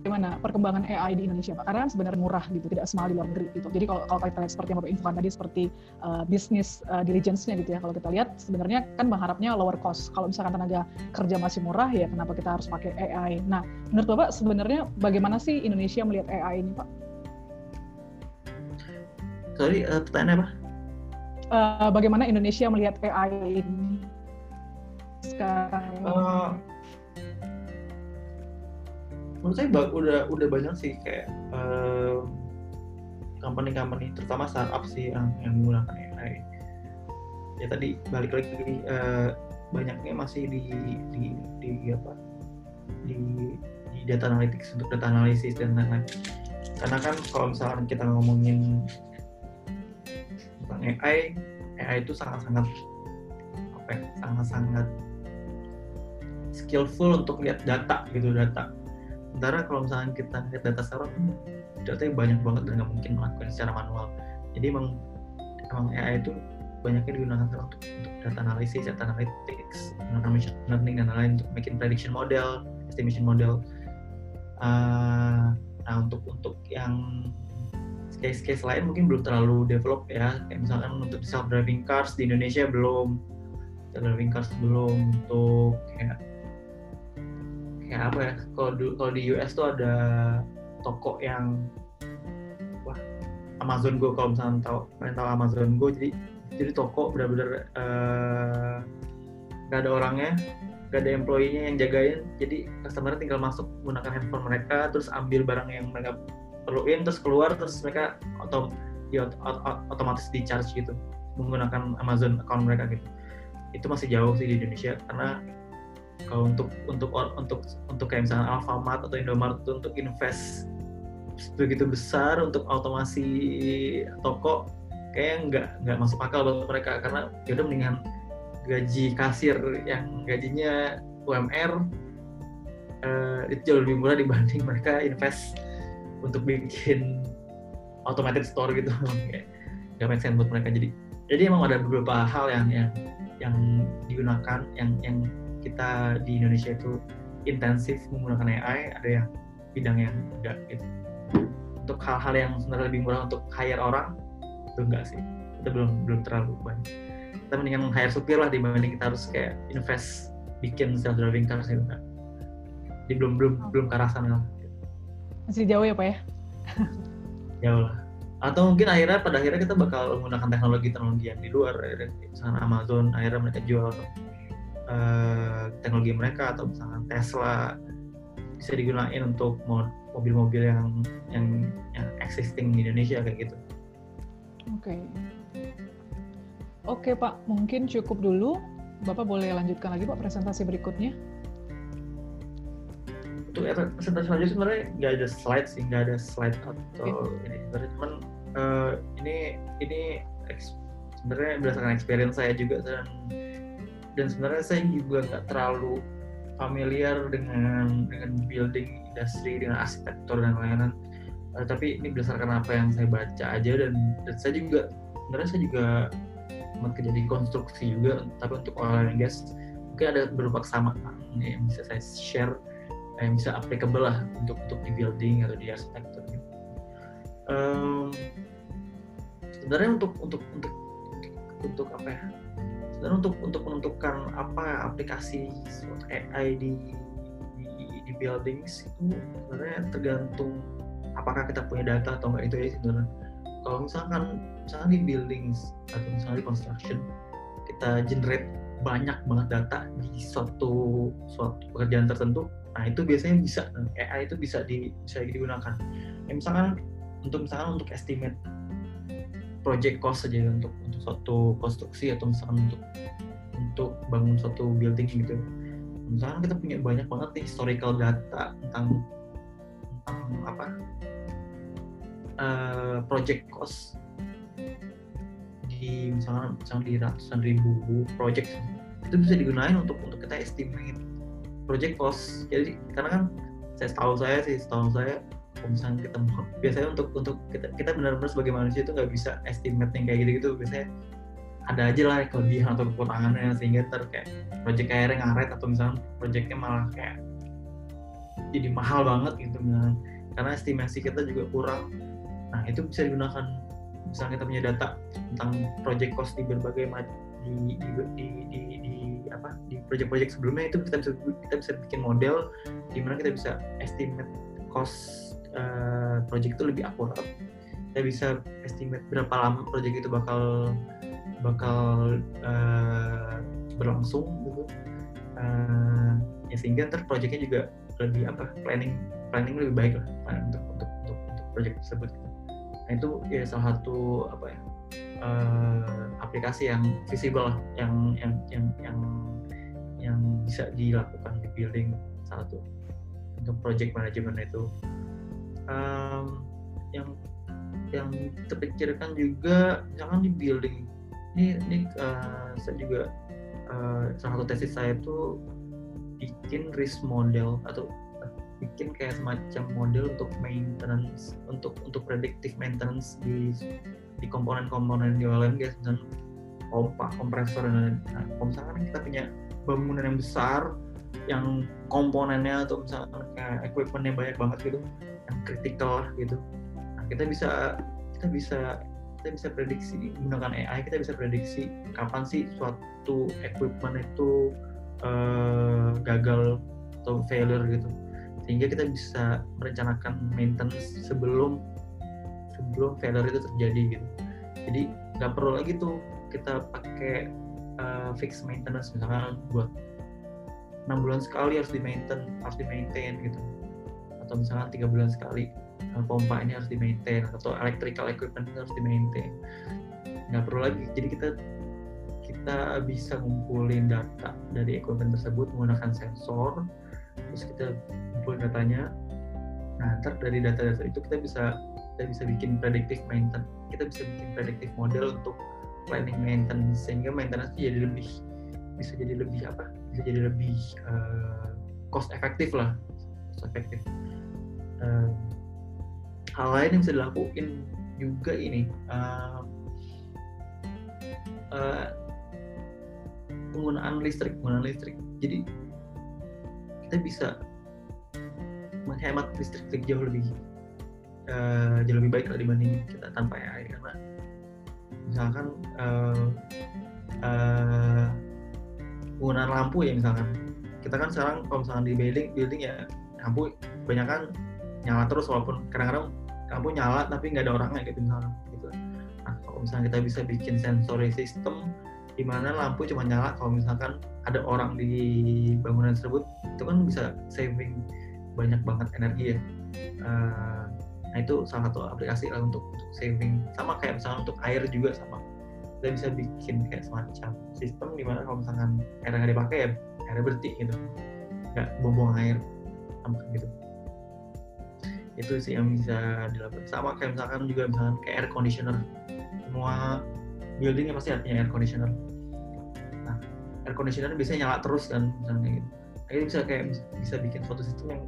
Bagaimana perkembangan AI di Indonesia, Pak? Karena sebenarnya murah gitu, tidak semahal di luar negeri gitu. Jadi kalau kalau kita lihat seperti yang Bapak infokan tadi seperti uh, bisnis uh, diligence-nya gitu ya. Kalau kita lihat sebenarnya kan berharapnya lower cost. Kalau misalkan tenaga kerja masih murah ya kenapa kita harus pakai AI? Nah, menurut Bapak sebenarnya bagaimana sih Indonesia melihat AI ini, Pak? Sorry, uh, pertanyaan apa? Uh, bagaimana Indonesia melihat AI ini sekarang? Uh, menurut saya udah udah banyak sih kayak uh, company-company terutama startup sih yang, yang menggunakan AI ya tadi balik lagi uh, banyaknya masih di di di apa di di data analytics untuk data analisis dan lain-lain karena kan kalau misalnya kita ngomongin tentang AI AI itu sangat-sangat apa ya sangat-sangat skillful untuk lihat data gitu data. Sementara kalau misalnya kita lihat data sekarang datanya banyak banget dan nggak mungkin melakukan secara manual. Jadi emang emang AI itu banyaknya digunakan untuk, untuk data analisis, data analytics, menggunakan machine learning dan lain-lain untuk bikin prediction model, estimation model. Uh, nah untuk untuk yang case-case lain mungkin belum terlalu develop ya, kayak misalkan untuk self driving cars di Indonesia belum, self driving cars belum untuk kayak kayak apa ya? Kalau di, kalau di US tuh ada toko yang wah Amazon Go kalau misalnya tahu kalian tahu Amazon Go jadi jadi toko benar-benar uh, nggak ada orangnya nggak ada employee-nya yang jagain jadi customer tinggal masuk menggunakan handphone mereka terus ambil barang yang mereka perluin terus keluar terus mereka atau ya, otomatis di charge gitu menggunakan Amazon account mereka gitu. Itu masih jauh sih di Indonesia karena kalau untuk untuk untuk untuk kayak misalnya Alfamart atau Indomaret itu untuk invest begitu besar untuk otomasi toko kayak nggak nggak masuk akal buat mereka. Karena ya udah mendingan gaji kasir yang gajinya UMR uh, itu jauh lebih murah dibanding mereka invest untuk bikin automated store gitu. Nggak make sense buat mereka. Jadi jadi emang ada beberapa hal yang yang yang digunakan yang yang kita di Indonesia itu intensif menggunakan AI, ada yang bidang yang enggak gitu. Untuk hal-hal yang sebenarnya lebih murah untuk hire orang itu enggak sih. Kita belum belum terlalu banyak. Kita mendingan hire supir lah dibanding kita harus kayak invest bikin self driving car gitu enggak. Jadi belum belum oh. belum ke arah sana lah. Masih jauh ya Pak ya? jauh lah. Atau mungkin akhirnya pada akhirnya kita bakal menggunakan teknologi-teknologi yang di luar, misalnya Amazon, akhirnya mereka jual uh, teknologi mereka atau misalnya Tesla bisa digunakan untuk mobil-mobil yang yang yang existing di Indonesia kayak gitu. Oke. Okay. Oke Pak, mungkin cukup dulu. Bapak boleh lanjutkan lagi Pak presentasi berikutnya. Untuk presentasi selanjutnya sebenarnya nggak ada slide sih, nggak ada slide atau okay. ini. Sebenarnya cuman uh, ini ini sebenarnya berdasarkan experience saya juga dan dan sebenarnya saya juga nggak terlalu familiar dengan dengan building industri dengan arsitektur dan lain-lain uh, tapi ini berdasarkan apa yang saya baca aja dan, dan saya juga sebenarnya saya juga kerja di konstruksi juga tapi untuk oil and gas mungkin ada beberapa kesamaan yang bisa saya share yang bisa applicable lah untuk untuk di building atau di arsitektur. Um, sebenarnya untuk untuk untuk untuk apa ya dan untuk untuk menentukan apa aplikasi AI di di, di buildings itu sebenarnya tergantung apakah kita punya data atau enggak itu ya sebenarnya. Kalau misalkan misalnya di buildings atau misalnya di construction kita generate banyak banget data di suatu suatu pekerjaan tertentu nah itu biasanya bisa AI itu bisa di bisa digunakan. Ya, misalkan untuk misalkan untuk estimate project cost saja untuk untuk suatu konstruksi atau misalkan untuk untuk bangun suatu building gitu. Misalkan kita punya banyak banget nih historical data tentang tentang apa uh, project cost. Di misalkan misalkan di ratusan ribu project itu bisa digunakan untuk untuk kita estimate project cost. Jadi karena kan saya tahu saya sih tahu saya kalau misalnya kita biasanya untuk untuk kita kita benar-benar sebagai manusia itu nggak bisa estimate yang kayak gitu gitu biasanya ada aja lah kelebihan atau kekurangannya sehingga ter kayak project akhirnya ngaret atau misalnya projectnya malah kayak jadi mahal banget gitu misalnya. Karena estimasi kita juga kurang. Nah itu bisa digunakan. Misalnya kita punya data tentang project cost di berbagai di di, di, di, di apa di project-project sebelumnya itu kita bisa kita bisa bikin model di mana kita bisa estimate cost uh, project itu lebih akurat. Kita bisa estimate berapa lama project itu bakal bakal uh, berlangsung gitu. Uh, ya sehingga ntar projectnya juga lebih apa planning planning lebih baik lah untuk untuk untuk untuk project tersebut nah itu ya salah satu apa ya uh, aplikasi yang visible yang yang yang yang yang bisa dilakukan di building satu untuk project management itu um, yang yang terpikirkan juga jangan di building. Ini ini uh, saya juga uh, salah satu tesis saya itu bikin risk model atau bikin kayak semacam model untuk maintenance untuk untuk predictive maintenance di di komponen-komponen di OLM guys dan pompa kompresor dan nah, kalau misalkan kita punya bangunan yang besar yang komponennya atau misalkan kayak equipmentnya banyak banget gitu kritikal gitu. Nah, kita bisa kita bisa kita bisa prediksi menggunakan AI kita bisa prediksi kapan sih suatu equipment itu uh, gagal atau failure gitu. Sehingga kita bisa merencanakan maintenance sebelum sebelum failure itu terjadi gitu. Jadi nggak perlu lagi tuh kita pakai uh, fix maintenance misalkan buat enam bulan sekali harus di maintain harus di maintain gitu atau misalkan tiga bulan sekali uh, pompa ini harus di maintain atau electrical equipment ini harus di maintain nggak perlu lagi. Jadi kita kita bisa ngumpulin data dari equipment tersebut menggunakan sensor terus kita kumpulin datanya. Nah ntar dari data-data itu kita bisa kita bisa bikin predictive maintenance. Kita bisa bikin predictive model untuk planning maintenance sehingga maintenance jadi lebih bisa jadi lebih apa? Bisa jadi lebih uh, cost efektif lah. Cost efektif uh, hal lain yang bisa dilakuin juga ini uh, uh, penggunaan listrik penggunaan listrik. Jadi kita bisa menghemat listrik jauh lebih uh, jauh lebih baik lah dibanding kita tanpa AI karena misalkan uh, uh, penggunaan lampu ya misalkan. Kita kan sekarang kalau misalkan di building building ya lampu banyak kan nyala terus walaupun kadang-kadang lampu nyala tapi nggak ada orangnya gitu misalkan gitu. Nah kalau misalnya kita bisa bikin sensory system di mana lampu cuma nyala kalau misalkan ada orang di bangunan tersebut itu kan bisa saving banyak banget energi ya. Uh, nah itu salah satu aplikasi lah untuk, untuk saving. Sama kayak misalnya untuk air juga sama. Kita bisa bikin kayak semacam sistem di mana kalau misalkan air nggak dipakai ya airnya berhenti gitu. Nggak buang air gitu itu sih yang bisa dilakukan sama kayak misalkan juga misalkan kayak air conditioner. Semua buildingnya pasti artinya air conditioner. Nah air conditioner bisa nyala terus kan misalnya gitu. Itu bisa kayak bisa bikin suatu sistem yang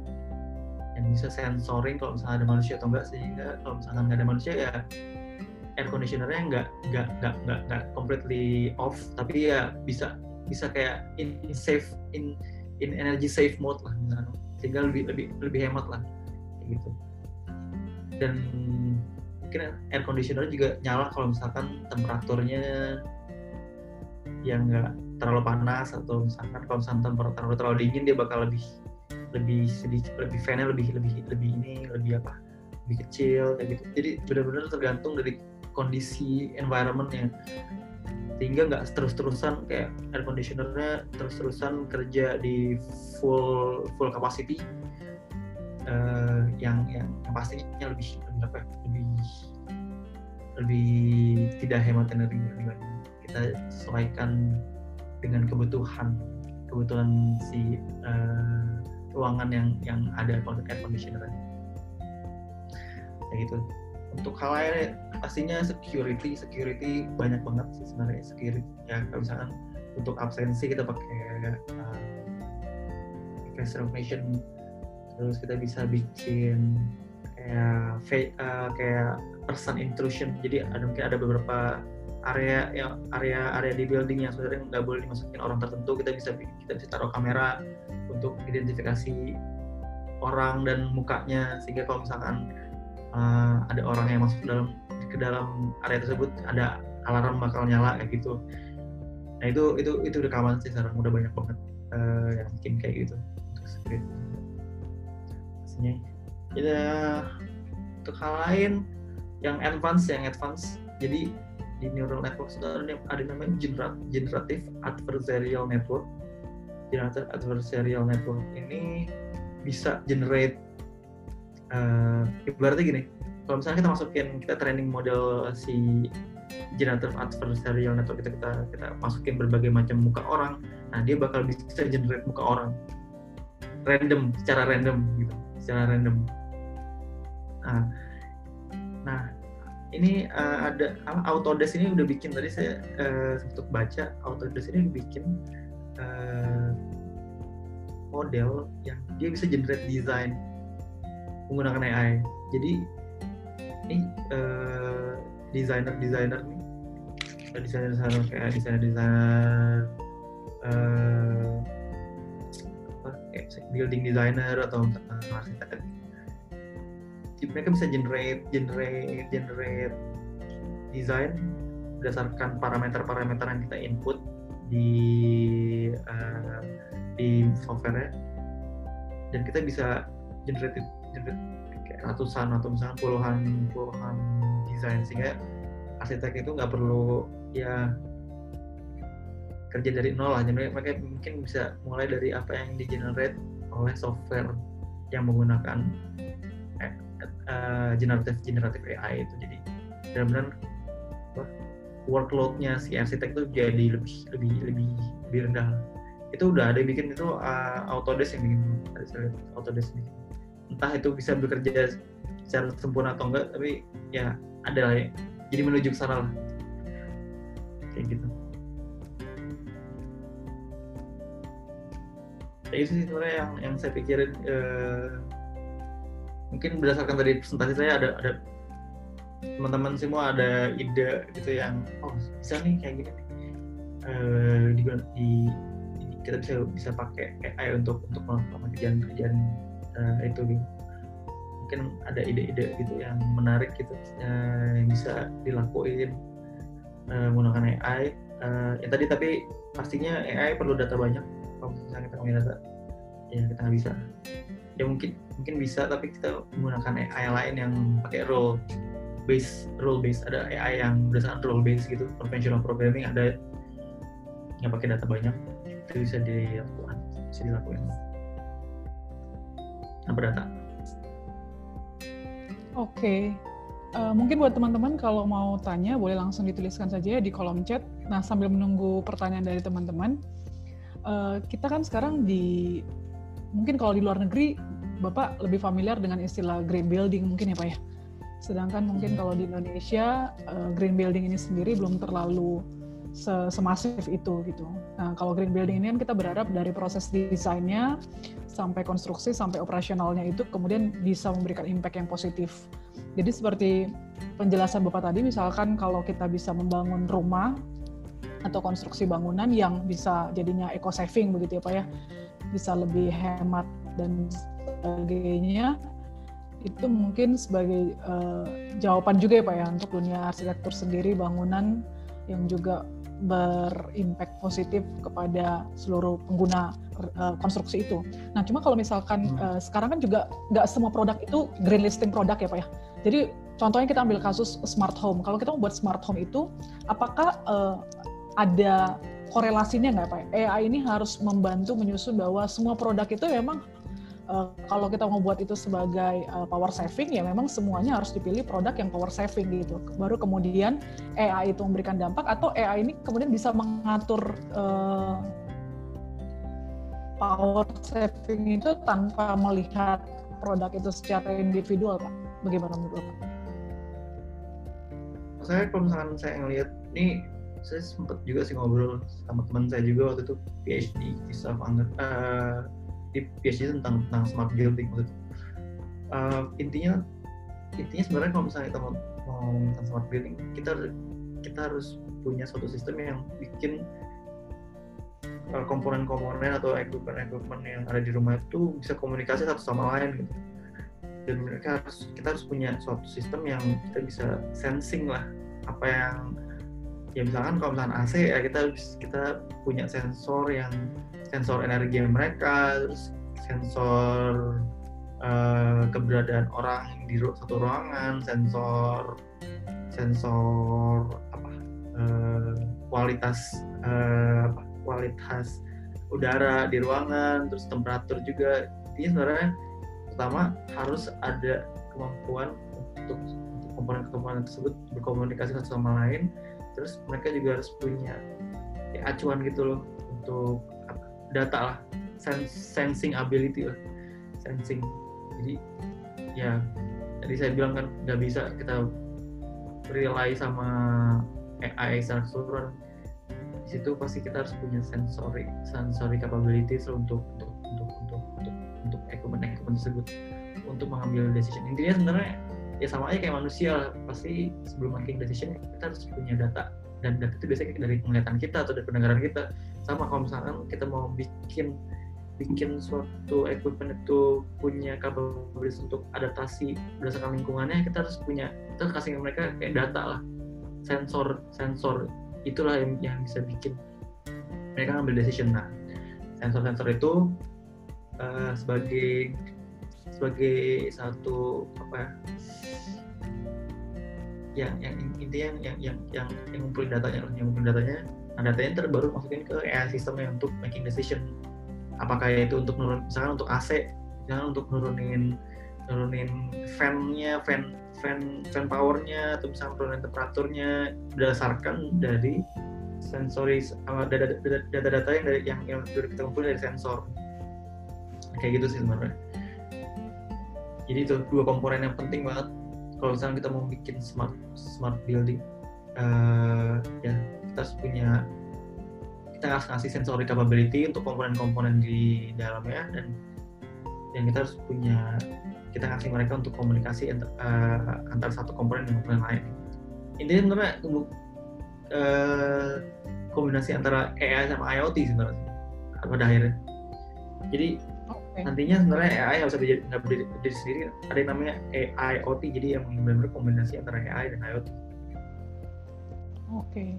yang bisa sensoring kalau misalnya ada manusia atau enggak sehingga kalau misalnya nggak ada manusia ya air conditionernya nggak nggak nggak nggak nggak completely off tapi ya bisa bisa kayak in, in safe in in energy safe mode lah misalnya. Sehingga lebih lebih lebih hemat lah dan mungkin air conditioner juga nyala kalau misalkan temperaturnya yang nggak terlalu panas atau misalkan kalau misalkan temperatur terlalu dingin dia bakal lebih lebih sedikit lebih fan lebih lebih lebih ini lebih apa lebih kecil kayak gitu. Jadi benar-benar tergantung dari kondisi environmentnya. Sehingga nggak terus-terusan kayak air conditionernya terus-terusan kerja di full full capacity uh, yang yang pastinya lebih lebih lebih lebih tidak hemat energi dibanding kita sesuaikan dengan kebutuhan kebutuhan si uh, ruangan yang yang ada air conditioner kayak gitu. Untuk hal lain pastinya security security banyak banget sih sebenarnya. Security ya kalau misalkan untuk absensi kita pakai uh, face recognition terus kita bisa bikin kayak uh, kayak person intrusion. Jadi ada mungkin ada beberapa area yang area area di building yang sebenarnya nggak boleh dimasukin orang tertentu. Kita bisa kita bisa taruh kamera untuk identifikasi orang dan mukanya. Sehingga kalau misalkan uh, ada orang yang masuk ke dalam ke dalam area tersebut ada alarm bakal nyala kayak gitu. Nah itu itu itu rekaman sih sekarang. Udah banyak banget uh, yang bikin kayak gitu. Untuk script pastinya ya untuk hal lain yang advance yang advance. Jadi di neural network itu ada, ada namanya generative adversarial network. Generative adversarial network ini bisa generate uh, ibaratnya gini. Kalau misalnya kita masukin kita training model si generative adversarial network kita kita kita masukin berbagai macam muka orang nah dia bakal bisa generate muka orang. Random secara random gitu secara random nah nah ini uh, ada Autodesk ini udah bikin tadi saya uh, untuk baca Autodesk ini bikin uh, model yang dia bisa generate design menggunakan AI. Jadi ini uh, desainer desainer nih desainer desainer kayak desainer desainer kayak building designer atau arsitek. Mereka bisa generate generate generate desain berdasarkan parameter-parameter yang kita input di uh, di software dan kita bisa generate generate ratusan atau misalnya puluhan puluhan desain sehingga arsitek itu nggak perlu ya kerja dari nol lah. Jadi mereka mungkin bisa mulai dari apa yang di generate oleh software yang menggunakan uh, generative generative AI itu. Jadi benar-benar workloadnya si arsitek itu jadi lebih lebih lebih lebih rendah. Itu udah ada yang bikin itu uh, Autodesk yang bikin Autodesk bikin. Entah itu bisa bekerja secara sempurna atau enggak tapi ya ada lah ya. Jadi menuju ke sana lah. Kayak gitu ya itu sih sebenarnya yang yang saya pikirin uh, mungkin berdasarkan tadi presentasi saya ada ada teman-teman semua ada ide gitu yang oh bisa nih kayak gini uh, di, di, kita bisa bisa pakai AI untuk untuk melakukan kerjaan-kerjaan uh, itu gitu. Mungkin ada ide-ide gitu yang menarik gitu uh, yang bisa dilakuin uh, menggunakan AI uh, yang tadi tapi pastinya AI perlu data banyak misalnya kita data ya kita nggak bisa ya mungkin mungkin bisa tapi kita menggunakan AI lain yang pakai role base role base ada AI yang berdasarkan role base gitu conventional programming ada yang pakai data banyak itu bisa dilakukan bisa dilakukan apa data oke okay. Uh, eh, mungkin buat teman-teman kalau mau tanya boleh langsung dituliskan saja di kolom chat. Nah sambil menunggu pertanyaan dari teman-teman, uh, kita kan sekarang di mungkin kalau di luar negeri Bapak lebih familiar dengan istilah green building mungkin ya Pak ya. Sedangkan mungkin hmm. kalau di Indonesia uh, green building ini sendiri belum terlalu semasif itu gitu. Nah kalau green building ini kan kita berharap dari proses desainnya sampai konstruksi sampai operasionalnya itu kemudian bisa memberikan impact yang positif. Jadi seperti penjelasan Bapak tadi misalkan kalau kita bisa membangun rumah atau konstruksi bangunan yang bisa jadinya eco saving begitu ya Pak ya bisa lebih hemat dan sebagainya itu mungkin sebagai uh, jawaban juga ya Pak ya untuk dunia arsitektur sendiri bangunan yang juga berimpact positif kepada seluruh pengguna uh, konstruksi itu. Nah, cuma kalau misalkan uh, sekarang kan juga nggak semua produk itu green listing produk ya Pak ya. Jadi contohnya kita ambil kasus smart home. Kalau kita membuat smart home itu, apakah uh, ada korelasinya nggak Pak? AI ini harus membantu menyusun bahwa semua produk itu memang uh, kalau kita mau buat itu sebagai uh, power saving ya memang semuanya harus dipilih produk yang power saving gitu. Baru kemudian AI itu memberikan dampak atau AI ini kemudian bisa mengatur uh, power saving itu tanpa melihat produk itu secara individual Pak. Bagaimana menurut Bapak? Saya kalau misalkan saya ngelihat ini saya sempat juga sih ngobrol sama teman saya juga waktu itu PhD di Stavanger uh, di PhD tentang tentang smart building waktu itu uh, intinya intinya sebenarnya kalau misalnya kita mau, mau tentang smart building kita kita harus punya suatu sistem yang bikin uh, komponen-komponen atau equipment-equipment yang ada di rumah itu bisa komunikasi satu sama lain gitu. Dan mereka harus kita harus punya suatu sistem yang kita bisa sensing lah apa yang ya misalkan kalau misalkan AC ya kita kita punya sensor yang sensor energi mereka sensor uh, keberadaan orang di satu ruangan sensor sensor apa uh, kualitas uh, kualitas udara di ruangan terus temperatur juga. Intinya sebenarnya pertama harus ada kemampuan untuk komponen-komponen tersebut berkomunikasi satu sama lain terus mereka juga harus punya ya, acuan gitu loh untuk data lah sensing ability lah sensing. Jadi ya tadi saya bilang kan nggak bisa kita rely sama AI secara keseluruhan. Di situ pasti kita harus punya sensory sensory capabilities untuk untuk untuk untuk untuk untuk equipment equipment tersebut untuk mengambil decision. Intinya sebenarnya ya sama aja kayak manusia pasti sebelum making decision kita harus punya data. Dan data itu biasanya dari penglihatan kita atau dari pendengaran kita. Sama kalau misalkan kita mau bikin bikin suatu equipment itu punya capabilities untuk adaptasi berdasarkan lingkungannya kita harus punya kita kasih mereka kayak data lah. Sensor sensor itulah yang, yang bisa bikin mereka ngambil decision. Nah sensor-sensor itu uh, sebagai sebagai satu apa ya yang yang intinya yang yang yang yang, ngumpulin datanya yang ngumpulin datanya. Nah datanya terbaru masukin ke AI sistemnya untuk making decision. Apakah itu untuk nurun misalkan untuk AC misalkan untuk nurunin nurunin fan-nya fan fan fan powernya atau misalkan nurunin temperaturnya berdasarkan dari sensori data-data yang dari yang yang kita kumpulin dari sensor. Kayak gitu sih sebenarnya jadi itu dua komponen yang penting banget. Kalau misalnya kita mau bikin smart smart building uh, ya kita harus punya kita harus ngasih sensory capability untuk komponen-komponen di dalamnya dan yang kita harus punya kita kasih mereka untuk komunikasi antar, uh, antar satu komponen dengan komponen lain. Intinya sebenarnya uh, kombinasi antara AI sama IoT sebenarnya pada akhirnya. Jadi okay. nantinya sebenarnya AI nggak bisa nggak berdiri, berdiri sendiri ada yang namanya AIoT jadi yang benar-benar kombinasi antara AI dan IoT oke okay.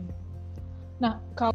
nah kalau